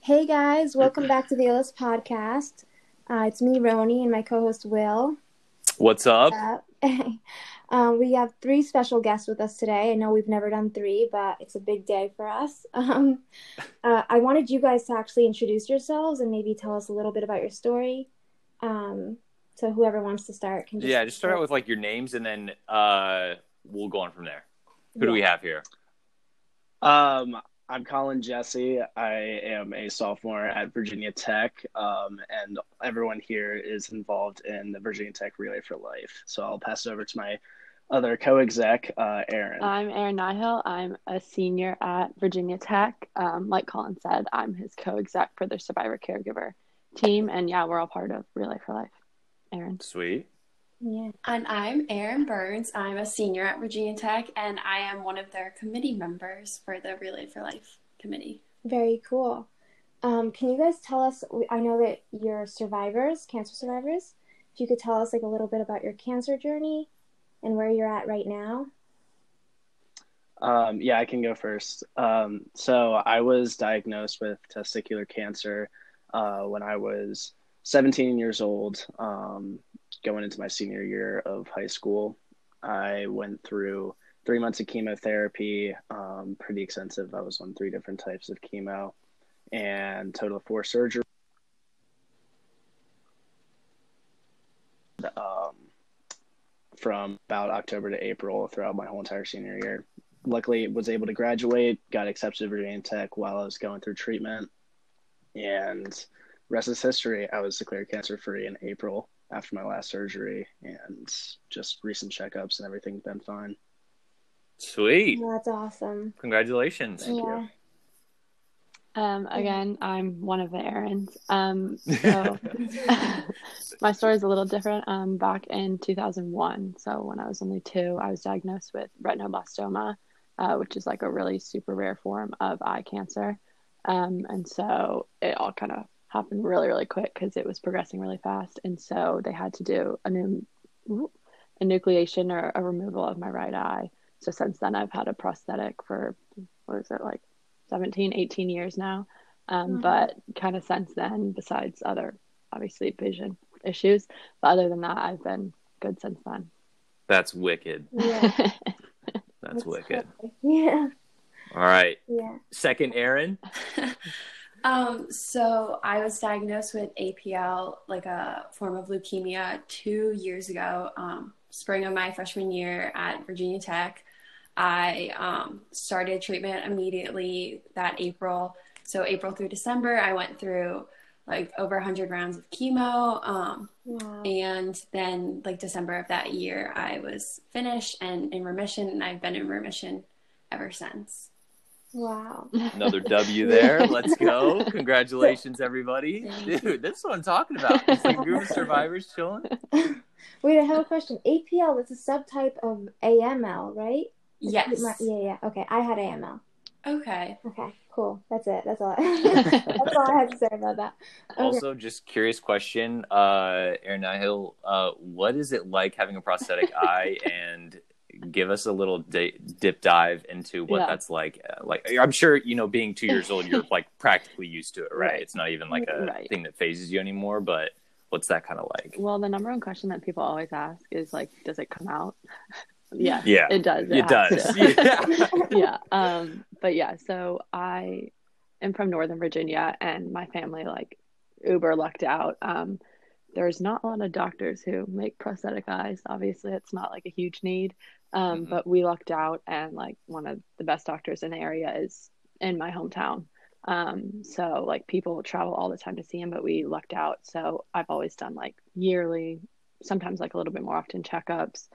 Hey guys, welcome back to the Illest podcast. Uh, it's me, Roni, and my co-host Will. What's up? Um, we have three special guests with us today. I know we've never done three, but it's a big day for us. Um, uh, I wanted you guys to actually introduce yourselves and maybe tell us a little bit about your story. Um, so whoever wants to start can just yeah, just start out with like your names and then uh, we'll go on from there. Who do we have here? Um, I'm Collin Jesse. I am a sophomore at Virginia Tech, um, and everyone here is involved in the Virginia Tech Relay for Life. So I'll pass it over to my other co-exec, uh, Erin. I'm Erin Nihill. I'm a senior at Virginia Tech. Um, like Collin said, I'm his co-exec for the Survivor Caregiver team, and yeah, we're all part of Relay for Life. Erin. Sweet. Yeah. And I'm Erin Burns. I'm a senior at Virginia Tech, and I am one of their committee members for the Relay for Life committee. Very cool. Um, can you guys tell us? I know that you're survivors, cancer survivors. If you could tell us like a little bit about your cancer journey and where you're at right now. Um, yeah, I can go first. Um, so I was diagnosed with testicular cancer uh, when I was 17 years old. Um, going into my senior year of high school. I went through three months of chemotherapy, um, pretty extensive. I was on three different types of chemo and total of four surgeries. Um, from about October to April throughout my whole entire senior year. Luckily, was able to graduate, got accepted to Virginia Tech while I was going through treatment, and rest is history. I was declared cancer free in April after my last surgery, and just recent checkups and everything's been fine. Sweet. That's awesome. Congratulations. Thank yeah. you. Um, again, I'm one of the Erins. Um, so my story is a little different. Um, back in 2001, so when I was only two, I was diagnosed with retinoblastoma, uh, which is like a really super rare form of eye cancer. Um, and so it all kind of happened really, really quick because it was progressing really fast. And so they had to do a new enucleation or a removal of my right eye. So since then, I've had a prosthetic for what is it like 17, 18 years now. Um, Mhm. But kind of since then, besides other obviously vision issues, but other than that, I've been good since then. That's wicked. Yeah. That's wicked. cool. Yeah. All right. Yeah. Second, Erin. Um, so I was diagnosed with APL, like a form of leukemia, two years ago, um, spring of my freshman year at Virginia Tech. I um, started treatment immediately that April. So April through December, I went through like over 100 rounds of chemo. Um, Wow. and then like December of that year, I was finished and in remission, and I've been in remission ever since. Wow. Another W there. Let's go. Congratulations, everybody. Dude, this is what I'm talking about. It's like group of survivors chilling. Wait, I have a question. APL, that's a subtype of AML, right? Yes. Yeah, yeah. Okay, I had AML. Okay. Okay, cool. That's it. That's all. I, that's all I have to say about that. Okay. Also, just curious question, uh, Erin Nihill, uh, what is it like having a prosthetic eye? And give us a little di- dip dive into what Yeah. that's like. Uh, like, I'm sure you know, being two years old, you're like practically used to it, right? Right. It's not even like a Right. thing that phases you anymore. But what's that kind of like? Well, the number one question that people always ask is like, does it come out? yeah, Yeah, it does. it has does. Yeah. yeah. Um, but yeah, so I am from Northern Virginia and my family like uber lucked out. Um, there's not a lot of doctors who make prosthetic eyes. Obviously, it's not like a huge need. Um, Mhm. but we lucked out and like one of the best doctors in the area is in my hometown. Um, so like people travel all the time to see him, but we lucked out. So I've always done like yearly, sometimes like a little bit more often checkups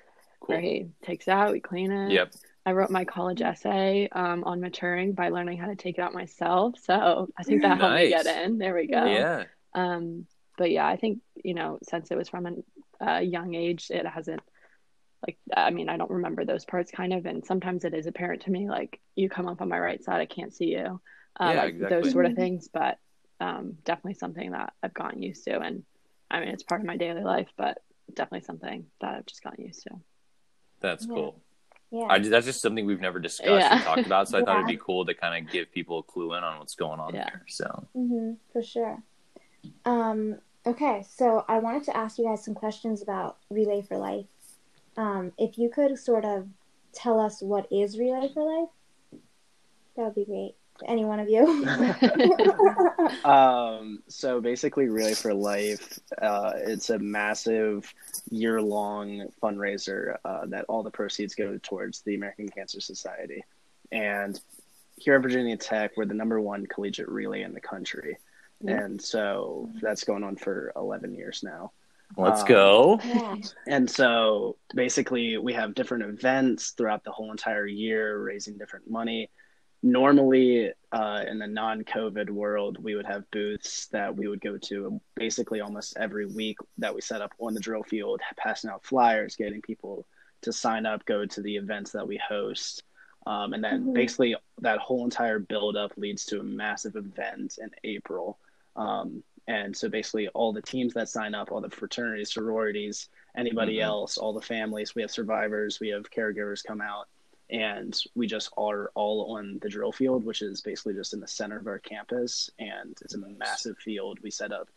where Cool. he takes out, we clean it. Yep. I wrote my college essay um, on maturing by learning how to take it out myself. So I think that helped me get in. There we go. Yeah. Um, but yeah, I think, you know, since it was from a young age, it hasn't, like, I mean, I don't remember those parts kind of. And sometimes it is apparent to me, like, you come up on my right side, I can't see you. Uh, Yeah, like exactly. those sort of things. But um, definitely something that I've gotten used to. And I mean, it's part of my daily life, but definitely something that I've just gotten used to. That's Yeah. cool. Yeah. I, that's just something we've never discussed Yeah. and talked about. So I thought it'd be cool to kind of give people a clue in on what's going on Yeah. there. So hmm for sure. Um, okay, so I wanted to ask you guys some questions about Relay for Life. Um, if you could sort of tell us what is Relay for Life, that would be great. Any one of you? Um, so basically, Relay for Life, uh, it's a massive year long fundraiser uh, that all the proceeds go towards the American Cancer Society. And here at Virginia Tech, we're the number one collegiate relay in the country. And so that's going on for 11 years now. Let's Um, go. yeah. And so basically, we have different events throughout the whole entire year, raising different money. Normally, uh, in the non COVID world, we would have booths that we would go to basically almost every week that we set up on the drill field, passing out flyers, getting people to sign up, go to the events that we host. Um, and then Mhm. basically, that whole entire build up leads to a massive event in April. Um, and so basically, all the teams that sign up, all the fraternities, sororities, anybody Mhm. else, all the families, we have survivors, we have caregivers come out, and we just are all on the drill field, which is basically just in the center of our campus. And it's a massive field. We set up,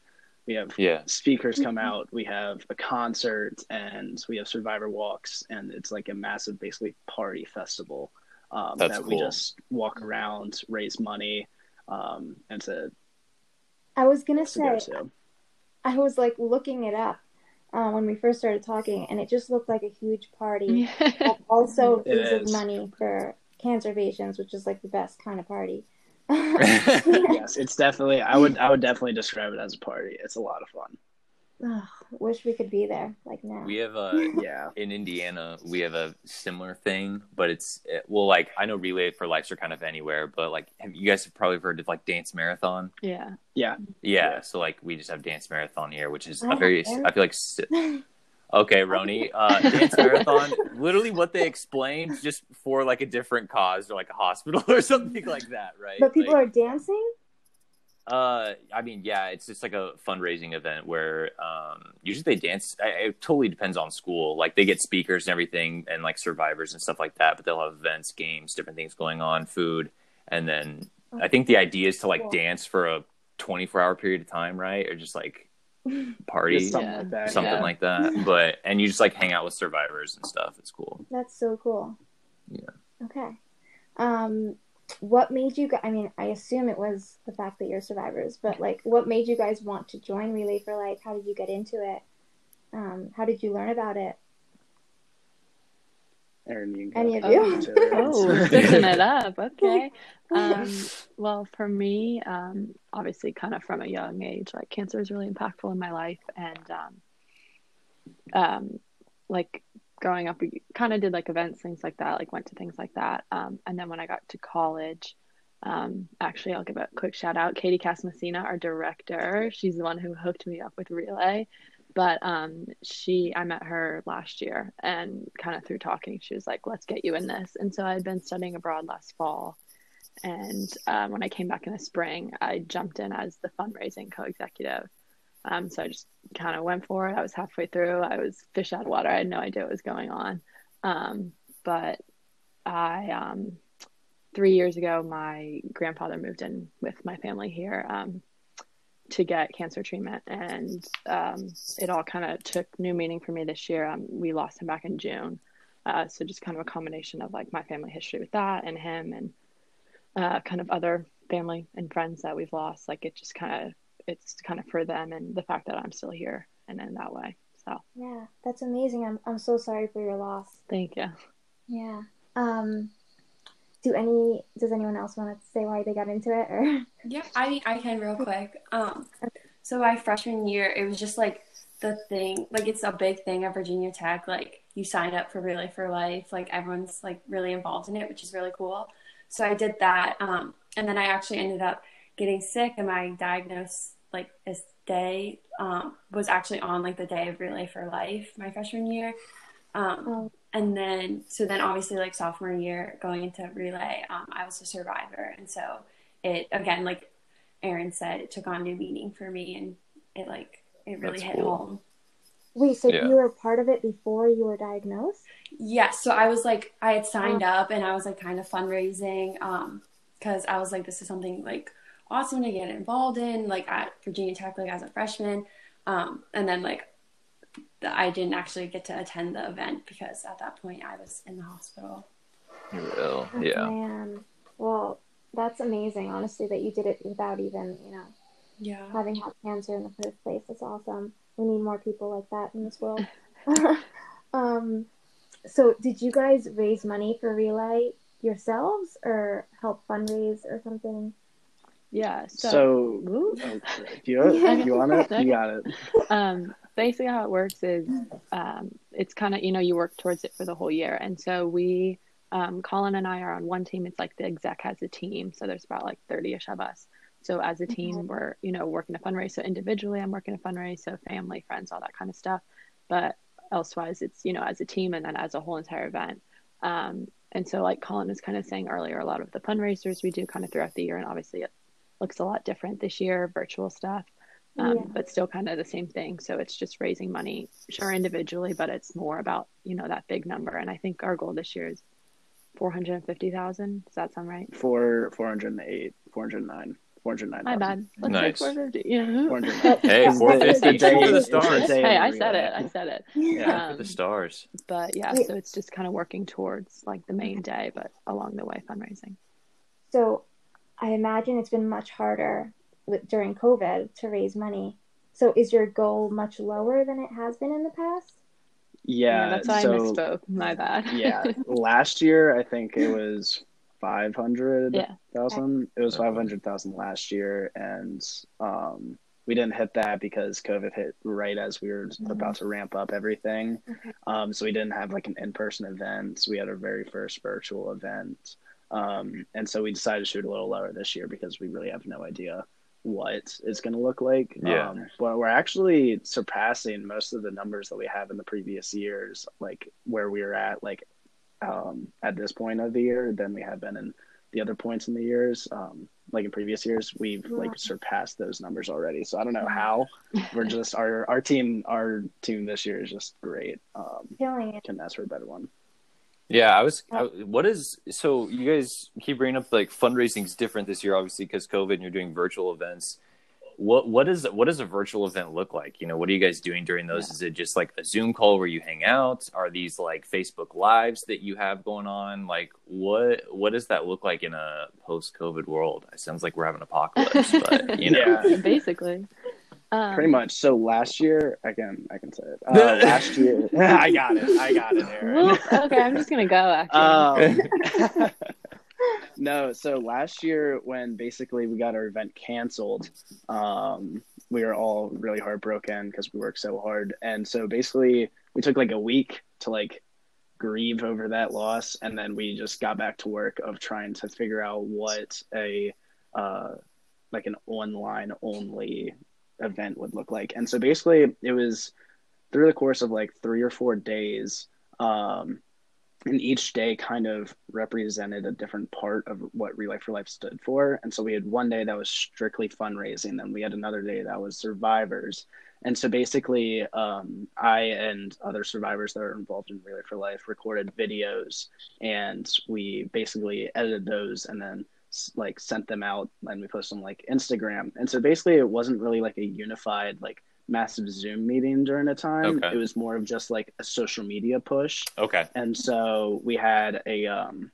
we have Yeah. speakers come Mhm. out, we have a concert, and we have survivor walks, and it's like a massive, basically, party festival. Um, That's that we just walk around, raise money, um, and to, I was gonna to go say. I was like looking it up uh, when we first started talking, and it just looked like a huge party. that also It raises money for cancer patients, which is like the best kind of party. yes, it's definitely. I would. I would definitely describe it as a party. It's a lot of fun. Ugh, wish we could be there like now. We have a Yeah. in Indiana, we have a similar thing, but it's it- well, like I know Relay for Lives are kind of anywhere, but like have, you guys have probably heard of like Dance Marathon. yeah. Yeah. Yeah, Yeah. so like we just have Dance Marathon here, which is I a very haven't. I feel like si- okay, Roni, uh, Dance Marathon, literally what they explained just for like a different cause or like a hospital or something like that, right? but people Like, are dancing. Uh, I mean, yeah, it's just like a fundraising event where um, usually they dance. I, it totally depends on school. Like they get speakers and everything, and like survivors and stuff like that. But they'll have events, games, different things going on, food, and then I think the idea is to like Cool. dance for a 24 hour period of time, right? Or just like party, Just something Yeah. like that. something yeah. like that. But and you just like hang out with survivors and stuff. It's cool. That's so cool. Yeah. Okay. Um, what made you? gu- I mean, I assume it was the fact that you're survivors, but like, what made you guys want to join Relay for Life? How did you get into it? Um, how did you learn about it? Erin, you can Any go. of you? Oh, switching it up. Okay. Um, well, for me, um, obviously, kind of from a young age, like cancer is really impactful in my life, and um, um, like growing up, we kind of did like events, things like that, like went to things like that. Um, and then when I got to college, um, actually, I'll give a quick shout out, Katie Casamassina, our director. She's the one who hooked me up with Relay. But um, she, I met her last year, and kind of through talking, she was like, "Let's get you in this." And so I had been studying abroad last fall, and um, when I came back in the spring, I jumped in as the fundraising co-executive. Um, so I just kind of went for it. I was halfway through. I was fish out of water. I had no idea what was going on. Um, but I, um, three years ago, my grandfather moved in with my family here um, to get cancer treatment, and um, it all kind of took new meaning for me this year. Um, we lost him back in June, uh, so just kind of a combination of like my family history with that and him, and uh, kind of other family and friends that we've lost. Like it just kind of it's kind of for them and the fact that I'm still here and in that way. So Yeah, that's amazing. I'm I'm so sorry for your loss. thank you. Yeah. Um, do any does anyone else want to say why they got into it or? Yeah, I mean, I can real quick. Um, so my freshman year, it was just like the thing, like it's a big thing at Virginia Tech. Like you sign up for Relay for Life, like everyone's like really involved in it, which is really cool. So I did that, um, and then I actually ended up getting sick, and my diagnosis, like this day, um, was actually on like the day of Relay for Life, my freshman year. Um, Oh. and then, so then obviously like sophomore year going into Relay, um, I was a survivor, and so it again like erin said it took on new meaning for me and it like it really That's hit cool. home Wait, so Yeah. you were part of it before you were diagnosed? Yes, so I was like, I had signed up and I was like kind of fundraising um because I was like, this is something like awesome to get involved in, like at Virginia Tech, like as a freshman. Um, and then like the, I didn't actually get to attend the event because at that point I was in the hospital. Real. Oh, Yeah. Man. Well, that's amazing, honestly, that you did it without even, you know, Yeah. having had cancer in the first place. That's awesome. We need more people like that in this world. um, so, did you guys raise money for Relay yourselves or help fundraise or something? Yeah. So, So, Woo. oh, you, if you want it, you got it. um, basically how it works is um, it's kind of you know you work towards it for the whole year and so we um, collin and i are on one team it's like the exec has a team so there's about like 30ish of us so as a team Okay. we're you know working to fundraise so individually i'm working to fundraise so family friends all that kind of stuff but elsewise it's you know as a team and then as a whole entire event um, and so like collin was kind of saying earlier a lot of the fundraisers we do kind of throughout the year and obviously it looks a lot different this year virtual stuff um, Yeah. but still kind of the same thing. So it's just raising money, sure, individually, but it's more about you know that big number. And I think our goal this year is four hundred and fifty thousand. Does that sound right? Four, 408, 409, 409. My bad. Let's Nice. say four fifty. Yeah. 409. Hey, It's the- four it's the fifty. day- for the stars. Hey, I said it. I said it. Yeah, for Um, the stars. But yeah, Wait. so it's just kind of working towards like the main day, but along the way fundraising. So, I imagine it's been much harder with, during COVID to raise money. So, is your goal much lower than it has been in the past? Yeah, that's why so I misspoke. My bad. yeah, last year I think it was five hundred Yeah. It was Okay. five hundred thousand last year, and um, we didn't hit that because COVID hit right as we were about to ramp up everything. Okay. Um, so we didn't have like an in-person event. We had our very first virtual event, um, and so we decided to shoot a little lower this year because we really have no idea what it's going to look like. Yeah. Um, but we're actually surpassing most of the numbers that we have in the previous years, like where we were at, like um, at this point of the year than we have been in the other points in the years. Um, like in previous years, we've Wow. like surpassed those numbers already. So I don't know how. We're just our our team our team this year is just great. Um, Killing it. can ask for a better one. Yeah, I was. I, what is so? You guys keep bringing up like fundraising's different this year, obviously because COVID, and you're doing virtual events. What what is what does a virtual event look like? You know, what are you guys doing during those? Is it just like a Zoom call where you hang out? Are these like Facebook lives that you have going on? Like what what does that look like in a post COVID world? It sounds like we're having an apocalypse, but you know, Yeah. Basically. Um, Pretty much. So last year, I can I can say it. Uh, last year, I got it. I got it, Erin. okay, I'm just gonna go. Actually. Um, no, so last year when basically we got our event canceled, um, we were all really heartbroken because we worked so hard, and so basically we took like a week to like grieve over that loss, and then we just got back to work of trying to figure out what a uh, like an online only event would look like, and so basically it was through the course of like three or four days. Um, and each day kind of represented a different part of what Relay for Life stood for. And so we had one day that was strictly fundraising, then we had another day that was survivors. And so basically, um, I and other survivors that are involved in Relay for Life recorded videos, and we basically edited those and then like sent them out and we posted them like Instagram. And so basically, it wasn't really like a unified like massive Zoom meeting during the time. Okay. It was more of just like a social media push okay, and so we had a um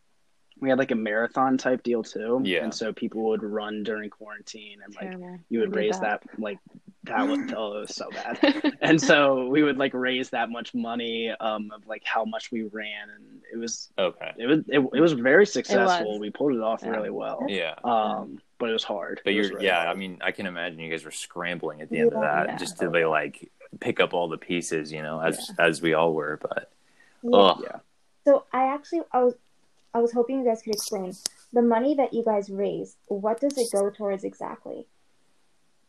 we had like a marathon type deal too Yeah. and so people would run during quarantine and like Terrible. you would I did raise that. like that was oh it was so bad and so we would like raise that much money um of like how much we ran and it was okay, it was it, it was very successful was. we pulled it off Yeah. really well yeah. um but it was hard But It you're, really yeah. hard. I mean, I can imagine you guys were scrambling at the end of that Yeah. just to be like pick up all the pieces, you know, as as we all were. But Yeah. yeah So I actually I was I was hoping you guys could explain the money that you guys raise. What does it go towards exactly?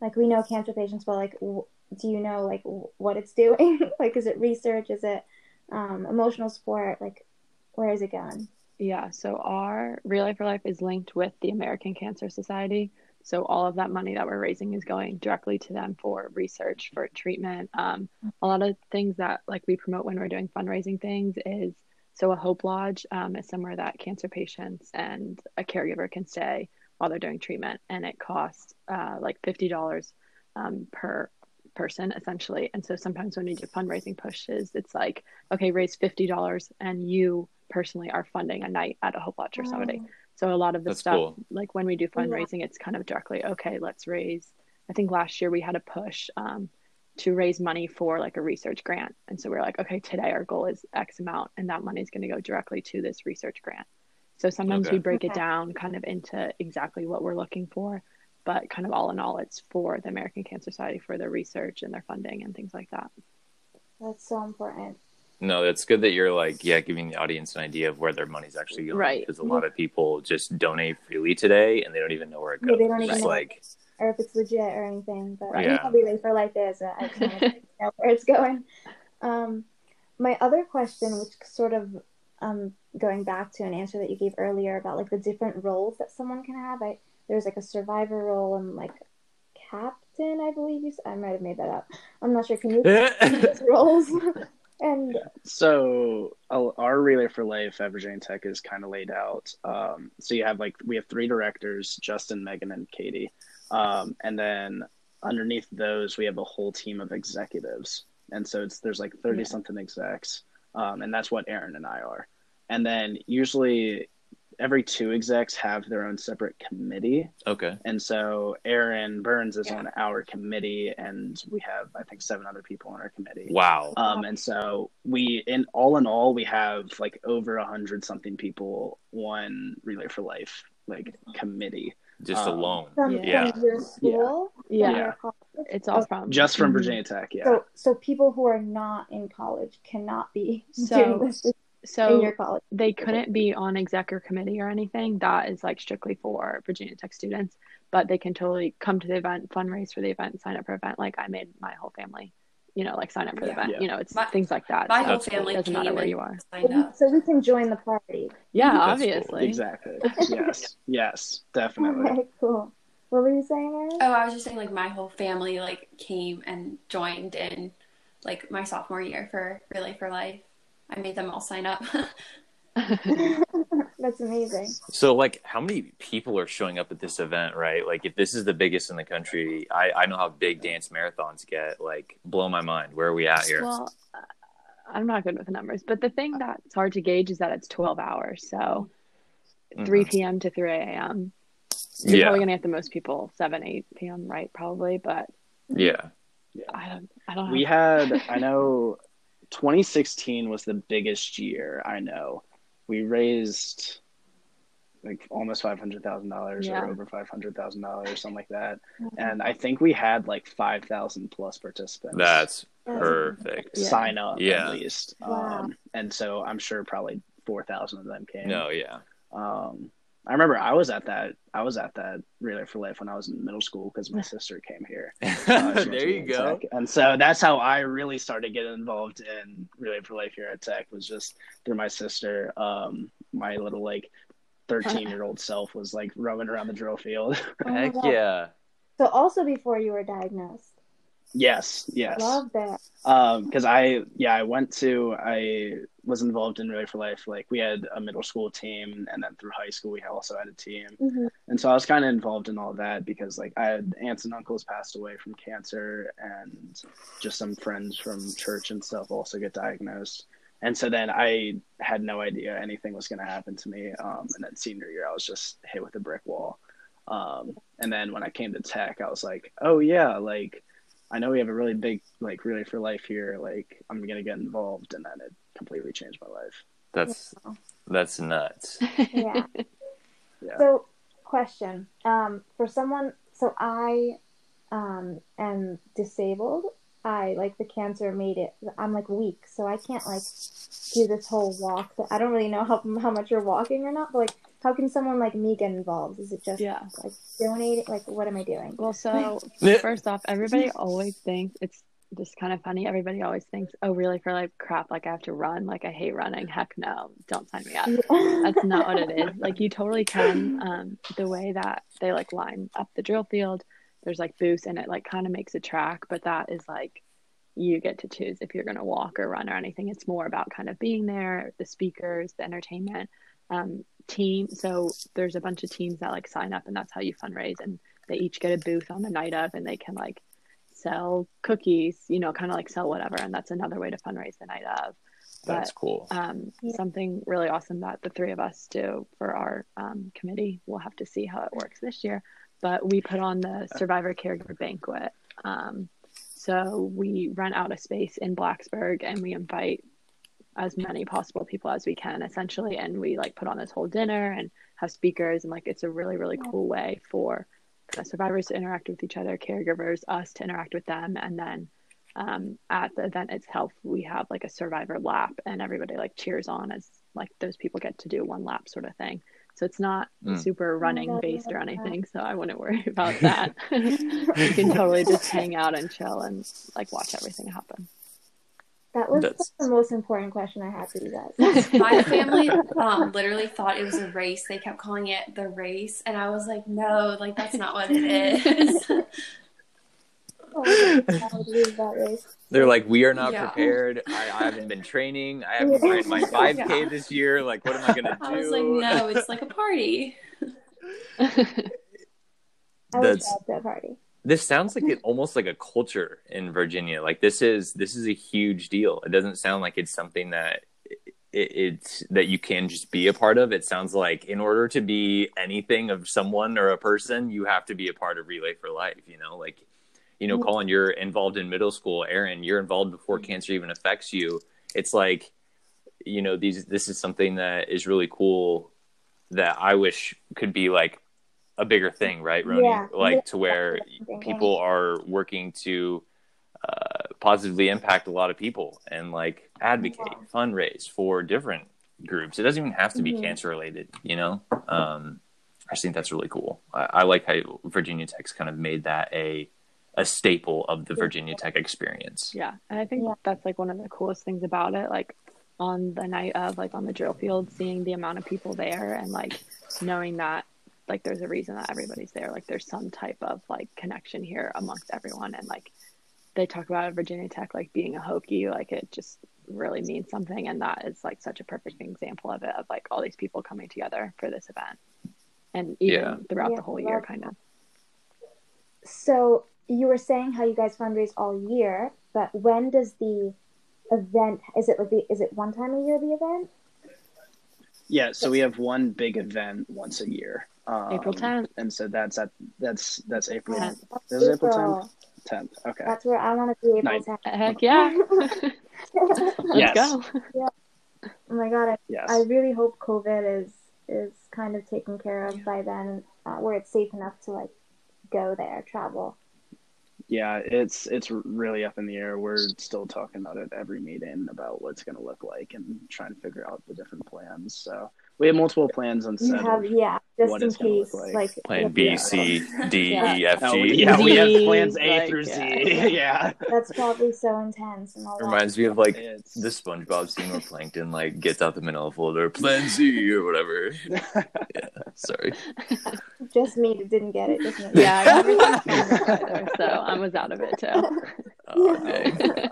Like we know cancer patients, but like, w- do you know like w- what it's doing? like, is it research? Is it um, emotional support? Like, where is it going? Yeah, so our Relay for Life is linked with the American Cancer Society. So all of that money that we're raising is going directly to them for research, for treatment. Um, a lot of things that like we promote when we're doing fundraising things is so a Hope Lodge um, is somewhere that cancer patients and a caregiver can stay while they're doing treatment, and it costs uh, like fifty dollars um, per person essentially. And so sometimes when we do fundraising pushes, it's like, okay, raise fifty dollars, and you personally are funding a night at a Hope Lodge or somebody. So a lot of the That's stuff, cool. like when we do fundraising, it's kind of directly, okay, let's raise. I think last year we had a push um, to raise money for like a research grant, and so we are like, okay, today our goal is X amount, and that money is going to go directly to this research grant. So sometimes Okay. we break it down kind of into exactly what we're looking for, but kind of all in all, it's for the American Cancer Society for their research and their funding and things like that. That's so important. No, it's good that you're like, yeah, giving the audience an idea of where their money's actually going. Right. Because a lot of people just donate freely today and they don't even know where it Yeah, goes. they don't even just know. like, or if it's legit or anything. But Right. I know Yeah. how Relay for Life is. I kind of know where it's going. Um, my other question, which sort of um, going back to an answer that you gave earlier about like the different roles that someone can have. I there's like a survivor role and like captain, I believe you. I might have made that up. I'm not sure. Can you those roles? and So our Relay for Life Virginia Tech is kind of laid out. Um, so you have like we have three directors: Justin, Megan, and Katie. Um, and then underneath those, we have a whole team of executives. And so it's there's like thirty something execs, um, and that's what Erin and I are. And then usually every two execs have their own separate committee. okay. And so Erin Burns is on our committee, and we have I think seven other people on our committee. Wow. Um, and so we, in all in all, we have like over a hundred something people on Relay for Life like committee, just um, alone. from, Yeah. from your school, from Yeah. your? It's all from just from Mhm. Virginia Tech. Yeah. So so people who are not in college cannot be So- doing this in So your college. they couldn't be on exec or committee or anything. That is like strictly for Virginia Tech students, but they can totally come to the event, fundraise for the event, sign up for event. Like I made my whole family, you know, like sign up for the Yeah. event. Yeah. You know, it's My- things like that. My So whole That's cool. family it doesn't matter where you are. Mhm. So we can join the party. Yeah, That's cool. obviously. exactly. yes. Yes. Definitely. Okay, cool. What were you saying, Erin? Oh, I was just saying, like my whole family like came and joined in like my sophomore year for Relay for Life. I made them all sign up. That's amazing. So, like, how many people are showing up at this event, right? Like, if this is the biggest in the country, I, I know how big dance marathons get. Like, blow my mind. Where are we at here? Well, uh, I'm not good with the numbers, but the thing that's hard to gauge is that it's 12 hours. So 3 Mhm. p.m. to 3 a.m. You're Yeah. probably gonna get the most people 7, 8 p.m. Right? Probably, but Yeah. Yeah. I don't. I don't. We had, I know, 2016 was the biggest year. I know. We raised like almost five hundred thousand dollars Yeah. or over five hundred thousand dollars, something like that. And I think we had like five thousand plus participants. That's That's perfect. Sign up Yeah. at least. Wow. Um, and so I'm sure probably four thousand of them came. No, yeah. Um, I remember I was at that. I was at that Relay for Life when I was in middle school because my sister came here. Uh, she went to there you go. Tech. And so that's how I really started getting involved in Relay for Life here at Tech was just through my sister. Um, my little like 13 year old self was like roaming around the drill field. Oh Heck God. yeah. So also before you were diagnosed. yes, yes. Love that. Um, because I yeah I went to I was involved in Relay for Life. Like we had a middle school team, and then through high school we also had a team. hmm and so I was kind of involved in all that because like I had aunts and uncles passed away from cancer, and just some friends from church and stuff also get diagnosed. And so then I had no idea anything was going to happen to me. Um, and then senior year, I was just hit with a brick wall. Um, and then when I came to tech, I was like, oh yeah, like I know we have a really big like relay for life here. Like I'm going to get involved, and then it completely changed my life. That's that's nuts. Yeah. Yeah. So, question. Um, for someone, so I um, am disabled. I like the cancer made it. I'm like weak, so I can't like do this whole walk. I don't really know how how much you're walking or not. But like, how can someone like me get involved? Is it just Yeah. like donating? Like, what am I doing? Well, so first off, everybody always thinks it's just kind of funny. Everybody always thinks, "Oh, really? For like crap, like I have to run. Like I hate running. Heck no, don't sign me up." That's not what it is. Like you totally can. Um, the way that they like line up the drill field, there's like booths, and it like kind of makes a track, but that is like you get to choose if you're going to walk or run or anything. It's more about kind of being there, the speakers, the entertainment, um, team. So there's a bunch of teams that like sign up, and that's how you fundraise. And they each get a booth on the night of, and they can like sell cookies, you know, kind of like sell whatever. And that's another way to fundraise the night of. That's cool. Um, something really awesome that the three of us do for our um, committee. We'll have to see how it works this year. But we put on the Survivor Caregiver Banquet. Um, so we rent out a space in Blacksburg and we invite as many possible people as we can, essentially. And we like put on this whole dinner and have speakers. And like it's a really, really cool way for the survivors to interact with each other, caregivers, us to interact with them. And then um, at the event itself, we have like a survivor lap and everybody like cheers on as like those people get to do one lap sort of thing. So it's not Mm. super running based or anything. So I wouldn't worry about that. you can totally just hang out and chill and like watch everything happen. That was That's- the most important question I had for you guys. My family um, literally thought it was a race. They kept calling it the race, and I was like, "No, like that's not what it is." Oh, I would lose that race. They're like, we are not Yeah. prepared. I, I haven't been training. I haven't ran my 5K Yeah. this year. Like, what am I gonna do? I was like, "No, it's like a party." I was That's- at that party. This sounds like it almost like a culture in Virginia. Like this is this is a huge deal. It doesn't sound like it's something that it, it's that you can just be a part of. It sounds like in order to be anything of someone or a person, you have to be a part of Relay for Life. You know, like you know, Mhm. Collin, you're involved in middle school. Erin, you're involved before cancer even affects you. It's like you know these. This is something that is really cool that I wish could be like a bigger thing, right, Roni? Yeah. Like Yeah. to where people are working to uh, positively impact a lot of people and like advocate, Wow. fundraise for different groups. It doesn't even have to be Mhm. cancer related, you know. Um, I just think that's really cool. I, I like how Virginia Tech's kind of made that a a staple of the Virginia Tech experience. Yeah, and I think that's like one of the coolest things about it. Like on the night of, like on the drill field, seeing the amount of people there and like knowing that like there's a reason that everybody's there. Like there's some type of like connection here amongst everyone, and like they talk about Virginia Tech like being a Hokie, like it just really means something, and that is like such a perfect example of it of like all these people coming together for this event, and even Yeah. throughout Yeah, the whole year, kind of. So you were saying how you guys fundraise all year, but when does the event? Is it like the? Is it one time a year the event? Yeah, so we have one big event once a year. Um, April 10th. And so that's at that's that's April Tenth. That's Is it April April. 10th. Okay. That's where I want to be. April Nice. 10th. Heck yeah, let's Yes. go. Oh my god, I, yes. I really hope COVID is is kind of taken care of by then, uh, where it's safe enough to like go there, travel. Yeah, it's it's really up in the air. We're still talking about it every meeting about what's going to look like and trying to figure out the different plans. So we have multiple plans on You set. have yeah, just what in it's gonna look case, like. like, Plan B, yeah. C, D, Yeah. E, F, Oh, G. yeah, we have plans A like, through Z. yeah. Yeah, That's probably so intense and all that. Reminds me of like It's- the SpongeBob scene where Plankton like gets out the manila folder, Plan C or whatever. yeah, sorry. Just me that didn't get it. Just me. Yeah, I never done fundraiser either, so I was out of it too. Oh, dang.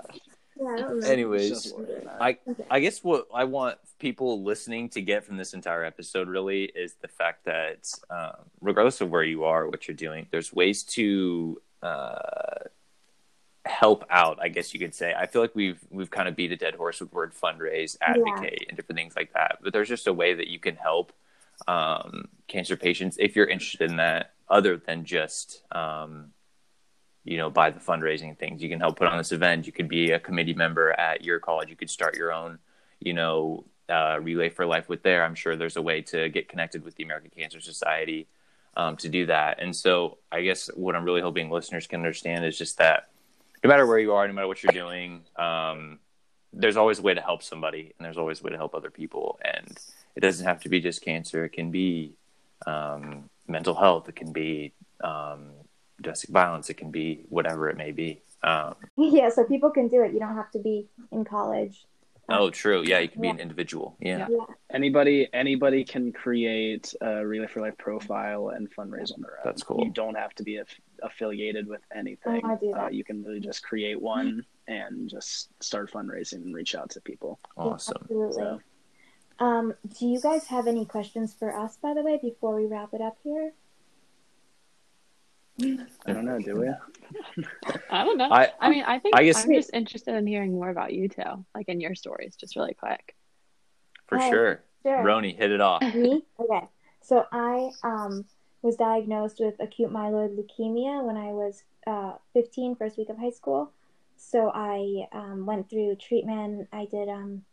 Yeah, I. Anyways, Just worry about it. I I guess what I want people listening to get from this entire episode really is the fact that um, regardless of where you are, what you're doing, there's ways to uh, help out. I guess you could say. I feel like we've we've kind of beat a dead horse with word fundraise, advocate, and different things like that. But there's just a way that you can help um, cancer patients if you're interested in that, other than just um, you know, by the fundraising things. You can help put on this event. You could be a committee member at your college. You could start your own, you know, uh, Relay for Life with there. I'm sure there's a way to get connected with the American Cancer Society um, to do that. And so I guess what I'm really hoping listeners can understand is just that no matter where you are, no matter what you're doing, um, there's always a way to help somebody and there's always a way to help other people. And it doesn't have to be just cancer. It can be um, mental health. It can be um, domestic violence. It can be whatever it may be. Um, yeah, so people can do it. You don't have to be in college. oh, true. Yeah, you can be an individual. Yeah. Yeah. Anybody anybody can create a Relay for Life profile and fundraise on their own. That's cool. You don't have to be aff- affiliated with anything. wanna do Uh, that. you can really just create one and just start fundraising and reach out to people. Awesome. Absolutely. So Um, do you guys have any questions for us, by the way, before we wrap it up here? I don't know, do we? I don't know. I, I mean, I think I guess- I'm just interested in hearing more about you two, like in your stories, just really quick. for Oh, sure. Sure. Roni, hit it off. Me? Okay. So I um, was diagnosed with acute myeloid leukemia when I was uh, 15, first week of high school. So I um, went through treatment. I did um,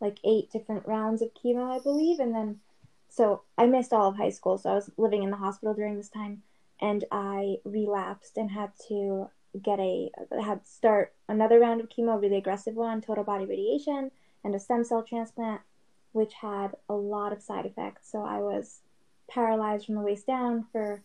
like eight different rounds of chemo, I believe. And then, so I missed all of high school. So I was living in the hospital during this time. And I relapsed and had to get a, had start another round of chemo, really aggressive one, total body radiation, and a stem cell transplant which had a lot of side effects. So I was paralyzed from the waist down for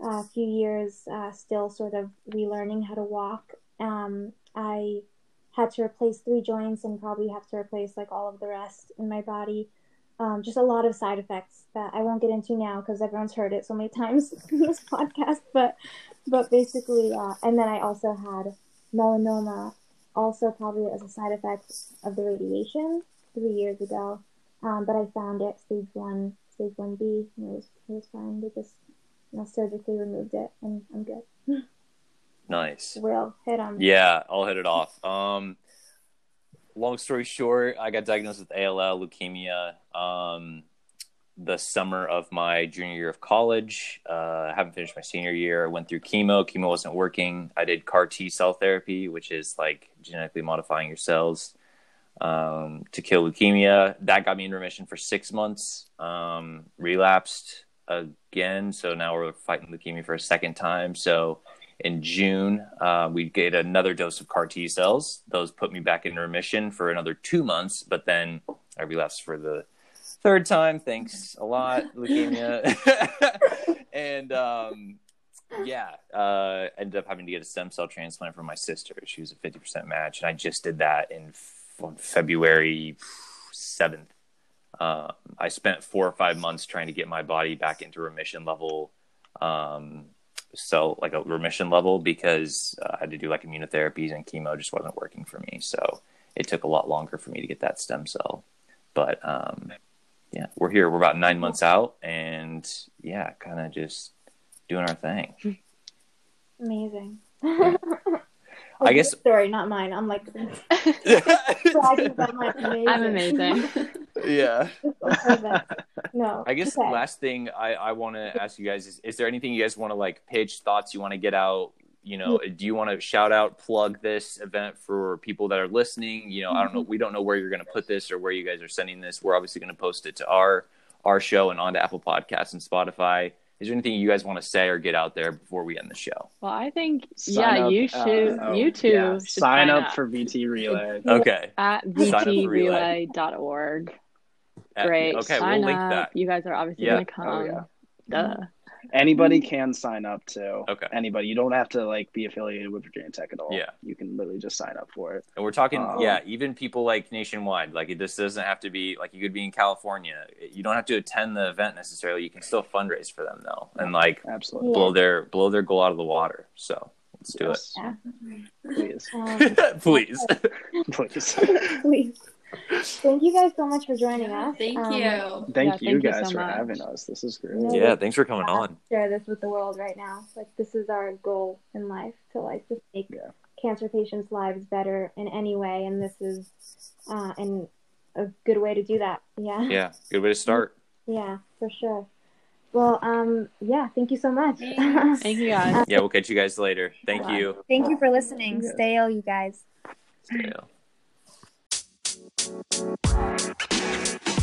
a few years, uh, still sort of relearning how to walk. Um, I had to replace three joints and probably have to replace like all of the rest in my body. Um, just a lot of side effects that I won't get into now because everyone's heard it so many times in this podcast. But but basically, uh, and then I also had melanoma, also probably as a side effect of the radiation three years ago. Um, but I found it stage one, stage one B, and it was it was fine. They just you know surgically removed it, and I'm good. Nice. Will hit them. Yeah, I'll hit it off. Um, long story short, I got diagnosed with ALL, leukemia, um, the summer of my junior year of college. Uh, I haven't finished my senior year. I went through chemo. Chemo wasn't working. I did CAR T cell therapy, which is like genetically modifying your cells um, to kill leukemia. That got me in remission for six months. Um, relapsed again, so now we're fighting leukemia for a second time. So in June, uh, we get another dose of CAR T cells. Those put me back in remission for another two months, but then I relapsed for the third time. Thanks a lot, leukemia. and um, yeah, uh, ended up having to get a stem cell transplant from my sister. She was a 50% match, and I just did that in f- February 7th. Um, I spent four or five months trying to get my body back into remission level. Um, so like a remission level because uh, I had to do like immunotherapies and chemo just wasn't working for me. So it took a lot longer for me to get that stem cell. But um, yeah, we're here. We're about nine months out, and yeah, kind of just doing our thing. Amazing. I guess- story, not mine. I'm like bragging about my amazing. I'm amazing. Yeah. No. I guess okay. last thing I, I want to ask you guys is: Is there anything you guys want to like pitch thoughts you want to get out? You know, do you want to shout out, plug this event for people that are listening? You know, I don't know. We don't know where you're going to put this or where you guys are sending this. We're obviously going to post it to our our show and onto Apple Podcasts and Spotify. Is there anything you guys want to say or get out there before we end the show? Well, I think Sign yeah, up, you uh, should. oh, you two yeah, should sign up, for VT Relay. Okay. at Sign up vtrelay.org. Uh, Great. Okay, sign we'll link up. that. You guys are obviously Yeah. gonna come. Oh, yeah. Duh. Anybody can sign up too. Okay. Anybody. You don't have to like be affiliated with Virginia Tech at all. Yeah. You can literally just sign up for it. And we're talking, Um, yeah, even people like nationwide. Like this doesn't have to be like you could be in California. You don't have to attend the event necessarily. You can still fundraise for them though, and like Absolutely. Blow their blow their goal out of the water. So let's do Yes. Yeah. Please. Um, it, please. Please. please. Thank you guys so much for joining us. Thank Um, you. Thank Yeah, you thank you guys so for much. having us. This is great. Yeah. yeah, thanks for coming on. Share this with the world right now. Like this is our goal in life to like just make Yeah. cancer patients' lives better in any way, and this is uh, and a good way to do that. Yeah. Yeah, good way to start. Yeah, for sure. Well, um, yeah, thank you so much. Thank you guys. Yeah, we'll catch you guys later. Thank you. thank you for listening. Stay ill, you guys. Yeah. Thank you.